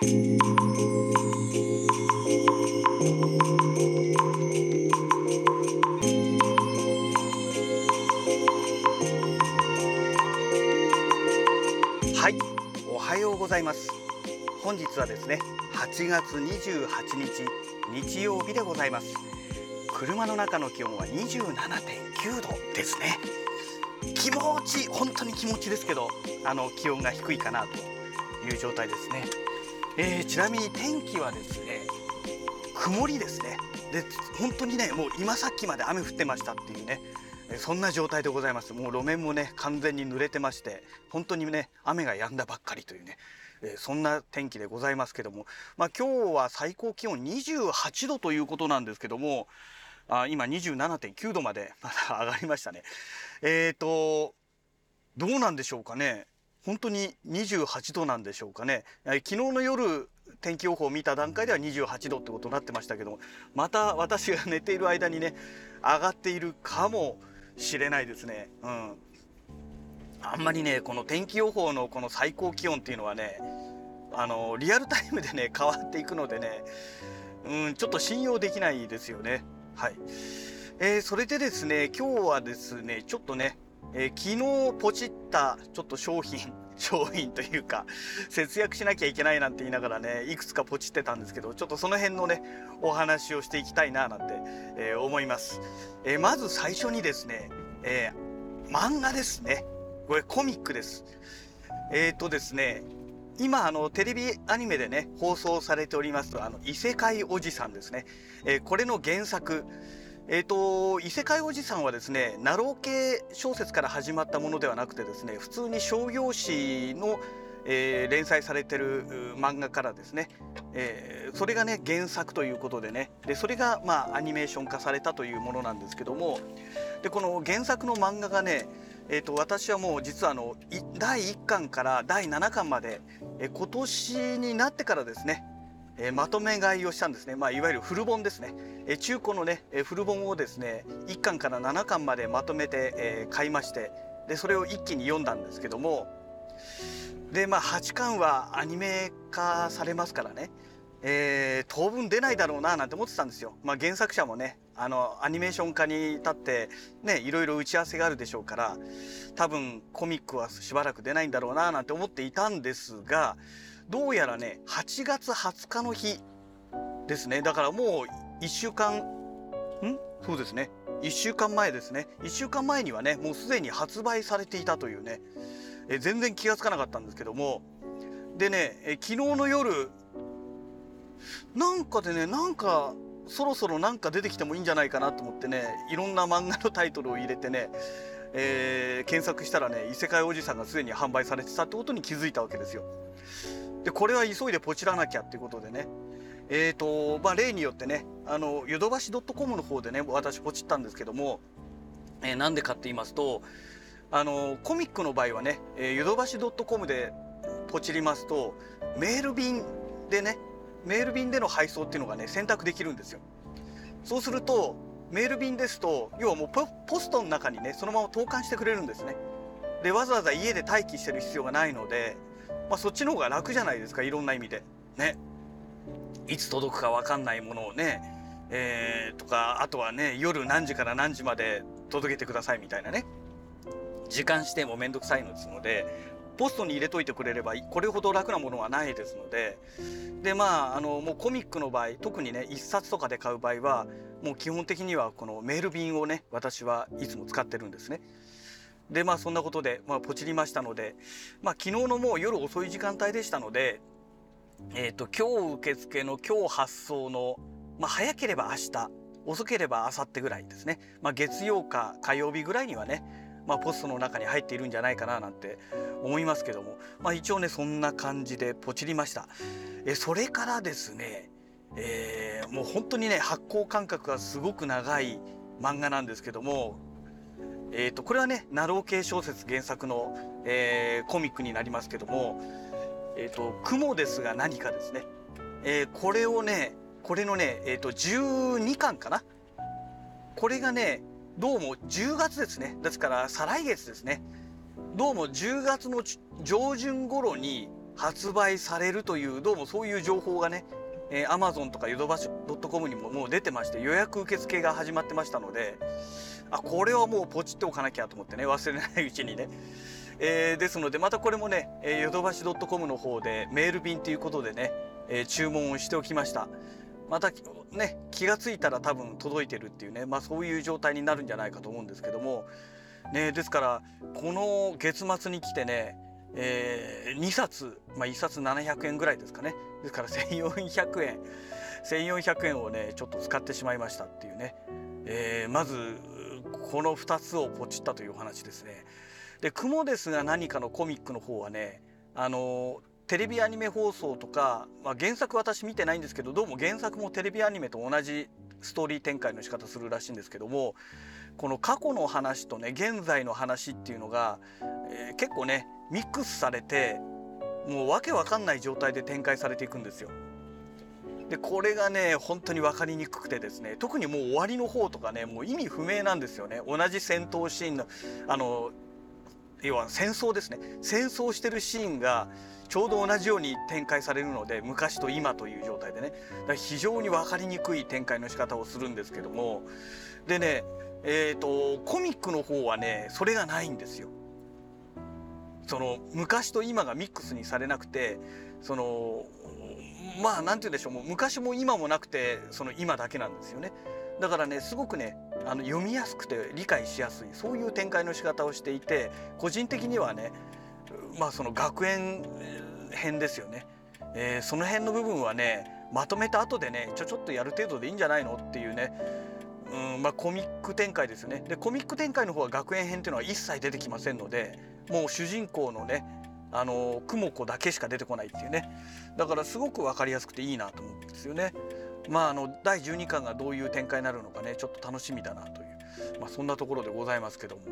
はい、おはようございます。本日はですね、8月28日日曜日でございます。車の中の気温は27.9度ですね。気持ち、本当に気持ちですけど、あの気温が低いかなという状態ですね。えーちなみに天気はですね、曇りですね。で、本当にね、もう今さっきまで雨降ってましたっていうね。そんな状態でございます。もう路面もね完全に濡れてまして、本当にね雨が止んだばっかりというね、えそんな天気でございますけども、まあ今日は最高気温28度ということなんですけども、あ今27.9度までまだ上がりましたね。えーとどうなんでしょうかね。本当に28度なんでしょうかね。昨日の夜天気予報を見た段階では28度ってことになってましたけども、また私が寝ている間にね上がっているかもしれないですね。うん。あんまりねこの天気予報のこの最高気温っていうのはねあのリアルタイムでね 変わっていくのでねうんちょっと信用できないですよねはい、えーそれでですね今日はですねちょっとね、えー昨日ポチったちょっと商品 商品というか節約しなきゃいけないなんて言いながらねいくつかポチってたんですけどちょっとその辺のねお話をしていきたいななんて、えー思います、えーまず最初にですね、えー漫画ですねこれコミックです。えっ、とですね、今あのテレビアニメでね放送されておりますあの異世界おじさんですね。えーこれの原作。えっ、と異世界おじさんはですね、ナロー系小説から始まったものではなくてですね、普通に商業誌の、えー連載されてる漫画からですね、えーそれがね原作ということでね、でそれがまあアニメーション化されたというものなんですけども、でこの原作の漫画がね、えー、と私はもう実はあの第1巻から第7巻まで、えー今年になってからですね、えまとめ買いをしたんですね、まあ、いわゆるフル本ですね、え中古のね、えーフル本をですね1巻から7巻までまとめて、え買いましてでそれを一気に読んだんですけどもでまあ8巻はアニメ化されますからね。えー当分出ないだろうななんて思ってたんですよ。まあ、原作者もねあのアニメーション化に至ってねいろいろ打ち合わせがあるでしょうから多分コミックはしばらく出ないんだろうななんて思っていたんですがどうやらね8月20日の日ですね。だからもう1週間ん？そうですね。1週間前ですね。1週間前にはねもうすでに発売されていたというね。え全然気がつかなかったんですけども。でねえ昨日の夜なんかでねなんかそろそろなんか出てきてもいいんじゃないかなと思ってねいろんな漫画のタイトルを入れてね、えー検索したらね異世界おじさんがすでに販売されてたってことに気づいたわけですよ。でこれは急いでポチらなきゃっていうことでね。えーとまあ例によってねあのヨドバシ .com の方でね私ポチったんですけども、えーなんでかって言いますとあのコミックの場合はねえヨドバシ .com でポチりますとメール便でねメール便での配送っていうのがね選択できるんですよ。そうするとメール便ですと要はもうポポストの中にねそのまま投函してくれるんですね。でわざわざ家で待機してる必要がないので、まあ、そっちの方が楽じゃないですかいろんな意味で。ね。いつ届くか分かんないものをねえーとかあとはね夜何時から何時まで届けてくださいみたいなね。時間指定もめんどくさいのですのでポストに入れといてくれればこれほど楽なものはないですので。でまああのもうコミックの場合特にね1冊とかで買う場合はもう基本的にはこのメール便をね私はいつも使ってるんですね。でまあそんなことで、まあ、ポチりましたので、まあ、昨日のもう夜遅い時間帯でしたので、えー、と今日受付の今日発送の、まあ、早ければ明日遅ければ明後日ぐらいですね、まあ、月曜か火曜日ぐらいにはね、まあ、ポストの中に入っているんじゃないかななんて思いますけども、まあ、一応ねそんな感じでポチりました。えそれからですね、えーもう本当にね発行間隔がすごく長い漫画なんですけども、えー、とこれはねナロー系小説原作の、えーコミックになりますけども「えー、と雲ですが何か」ですね、えーこれをねこれのね、えー、と12巻かな。これがねどうも10月ですね。ですから再来月ですね。どうも10月の上旬頃に発売されるというどうもそういう情報がねえー、Amazon とかヨドバシ .com にももう出てまして予約受付が始まってましたのであこれはもうポチっておかなきゃと思ってね忘れないうちにね、えー、ですのでまたこれもねヨドバシ .com の方でメール便ということでね、えー、注文をしておきました。またね気が付いたら多分届いてるっていうねまあそういう状態になるんじゃないかと思うんですけども。ねですからこの月末に来てねえー、2冊、まあ、1冊700円ぐらいですかね。ですから1400円1400円をねちょっと使ってしまいましたっていうね、えー、まずこの2つをポチったという話ですね。で「雲ですが何か」のコミックの方はねあのテレビアニメ放送とか、まあ、原作私見てないんですけどどうも原作もテレビアニメと同じストーリー展開の仕方するらしいんですけどもこの過去の話とね現在の話っていうのが、えー、結構ねミックスされてもうわけわかんない状態で展開されていくんですよ。でこれがね本当に分かりにくくてですね特にもう終わりの方とかねもう意味不明なんですよね。同じ戦闘シーンのあの要は戦争ですね。戦争してるシーンがちょうど同じように展開されるので昔と今という状態でね。だから非常に分かりにくい展開の仕方をするんですけども。でねえっ、ー、とコミックの方はねそれがないんですよ。その昔と今がミックスにされなくてそのまあ何て言うんでしょうもう昔も今もなくてその今だけなんですよね。だからねすごくねあの読みやすくて理解しやすいそういう展開の仕方をしていて個人的にはねまあその学園編ですよね、えー、その辺の部分はねまとめた後でねちょちょっとやる程度でいいんじゃないのっていうねうんまあ、コミック展開ですよねでコミック展開の方は学園編っていうのは一切出てきませんのでもう主人公のねあの雲子だけしか出てこないっていうねだからすごく分かりやすくていいなと思うんですよね。まああの第12巻がどういう展開になるのかねちょっと楽しみだなという、まあ、そんなところでございますけども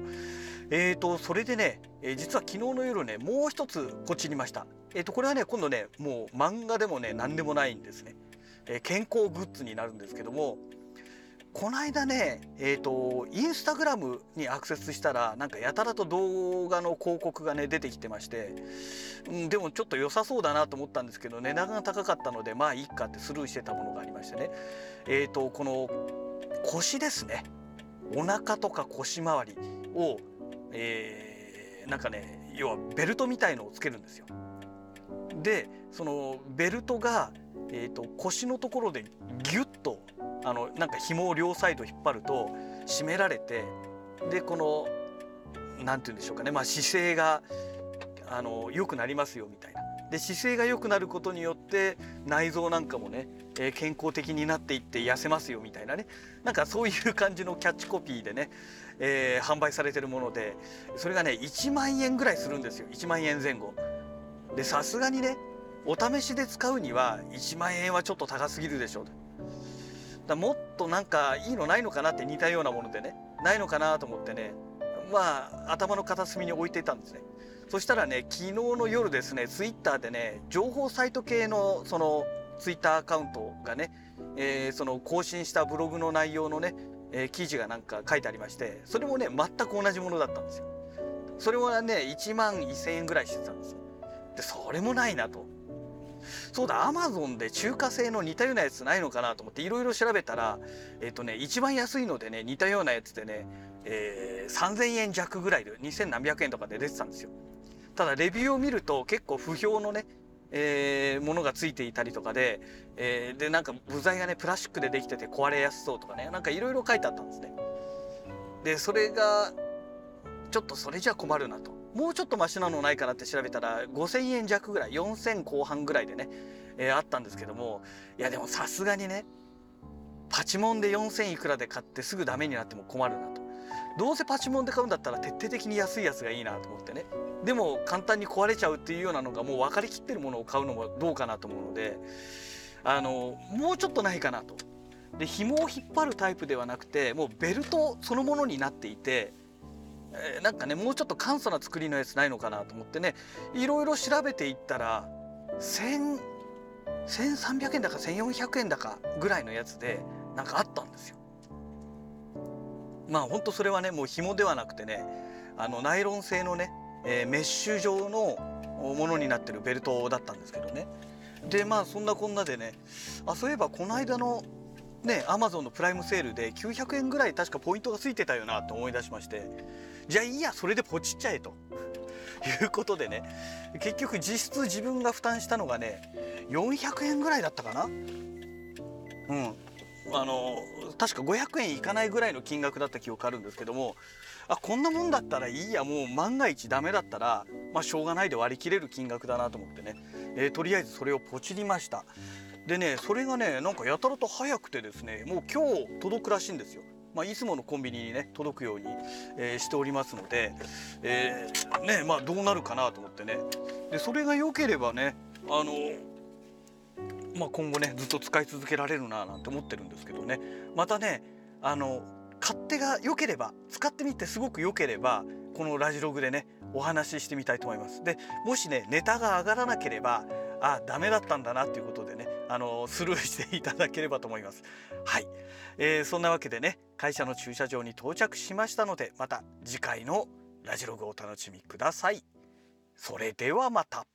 えーとそれでね、えー、実は昨日の夜ねもう一つこっちにいました。えー、とこれはね今度ねもう漫画でもね何でもないんですね。えー、健康グッズになるんですけどもこの間ねえ、ー、とインスタグラムにアクセスしたらなんかやたらと動画の広告がね出てきてまして、うん、でもちょっと良さそうだなと思ったんですけど値段が高かったのでまあいいかってスルーしてたものがありましてねえっ、ー、とこの腰ですねお腹とか腰回りを、えー、なんかね要はベルトみたいのをつけるんですよ。でそのベルトが、えーと腰のところでギュッとあのなんか紐を両サイド引っ張ると締められてでこの何て言うんでしょうかね、まあ、姿勢があの良くなりますよみたいな。で姿勢が良くなることによって内臓なんかもね、えー、健康的になっていって痩せますよみたいなねなんかそういう感じのキャッチコピーでね、えー、販売されてるものでそれがね1万円ぐらいするんですよ1万円前後。でさすがにねお試しで使うには1万円はちょっと高すぎるでしょうだもっとなんかいいのないのかなって似たようなものでねないのかなと思ってねまあ頭の片隅に置いていたんですね。そしたらね昨日の夜ですねツイッターでね情報サイト系のそのツイッターアカウントがね、えー、その更新したブログの内容のね、えー、記事がなんか書いてありましてそれもね全く同じものだったんですよ。それはね1万1000円ぐらいしてたんですよ。でそれもないなと。そうだアマゾンで中華製の似たようなやつないのかなと思っていろいろ調べたらえっ、ー、とね一番安いのでね似たようなやつでね、えー、3000円弱ぐらいで2000何百円とかで出てたんですよ。ただレビューを見ると結構不評のねえー、ものがついていたりとかで、えー、でなんか部材がねプラスチックでできてて壊れやすそうとかねなんかいろいろ書いてあったんですね。でそれがちょっとそれじゃ困るなと。もうちょっとマシなのないかなって調べたら5000円弱ぐらい4000後半ぐらいでね、えー、あったんですけどもいやでもさすがにねパチモンで4000いくらで買ってすぐダメになっても困るなとどうせパチモンで買うんだったら徹底的に安いやつがいいなと思ってねでも簡単に壊れちゃうっていうようなのがもう分かりきってるものを買うのもどうかなと思うのであのもうちょっとないかなと。で紐を引っ張るタイプではなくてもうベルトそのものになっていてえー、なんかねもうちょっと簡素な作りのやつないのかなと思ってねいろいろ調べていったら1300円だか1400円だかぐらいのやつでなんかあったんですよ。まあほんとそれはねもう紐ではなくてねあのナイロン製のね、えー、メッシュ状のものになってるベルトだったんですけどねでまあそんなこんなでねあそういえばこの間のねアマゾンのプライムセールで900円ぐらい確かポイントがついてたよなと思い出しまして。じゃあいいやそれでポチっちゃえと。いうことでね結局実質自分が負担したのがね400円ぐらいだったかな。うん。あの確か500円いかないぐらいの金額だった記憶あるんですけどもあこんなもんだったらいいやもう万が一ダメだったらまあしょうがないで割り切れる金額だなと思ってね、えー、とりあえずそれをポチりました。でねそれがねなんかやたらと早くてですねもう今日届くらしいんですよ。まあ、いつものコンビニにね届くように、えー、しておりますので、えー、ねまあどうなるかなと思ってね。でそれが良ければねあのまあ、今後ねずっと使い続けられるななんて思ってるんですけどね。またねあの勝手が良ければ使ってみてすごく良ければこのラジログでねお話ししてみたいと思います。でもしねネタが上がらなければあダメだったんだなっていうことあのスルーしていただければと思います。はい、えー、そんなわけでね会社の駐車場に到着しましたのでまた次回のラジログをお楽しみください。それではまた。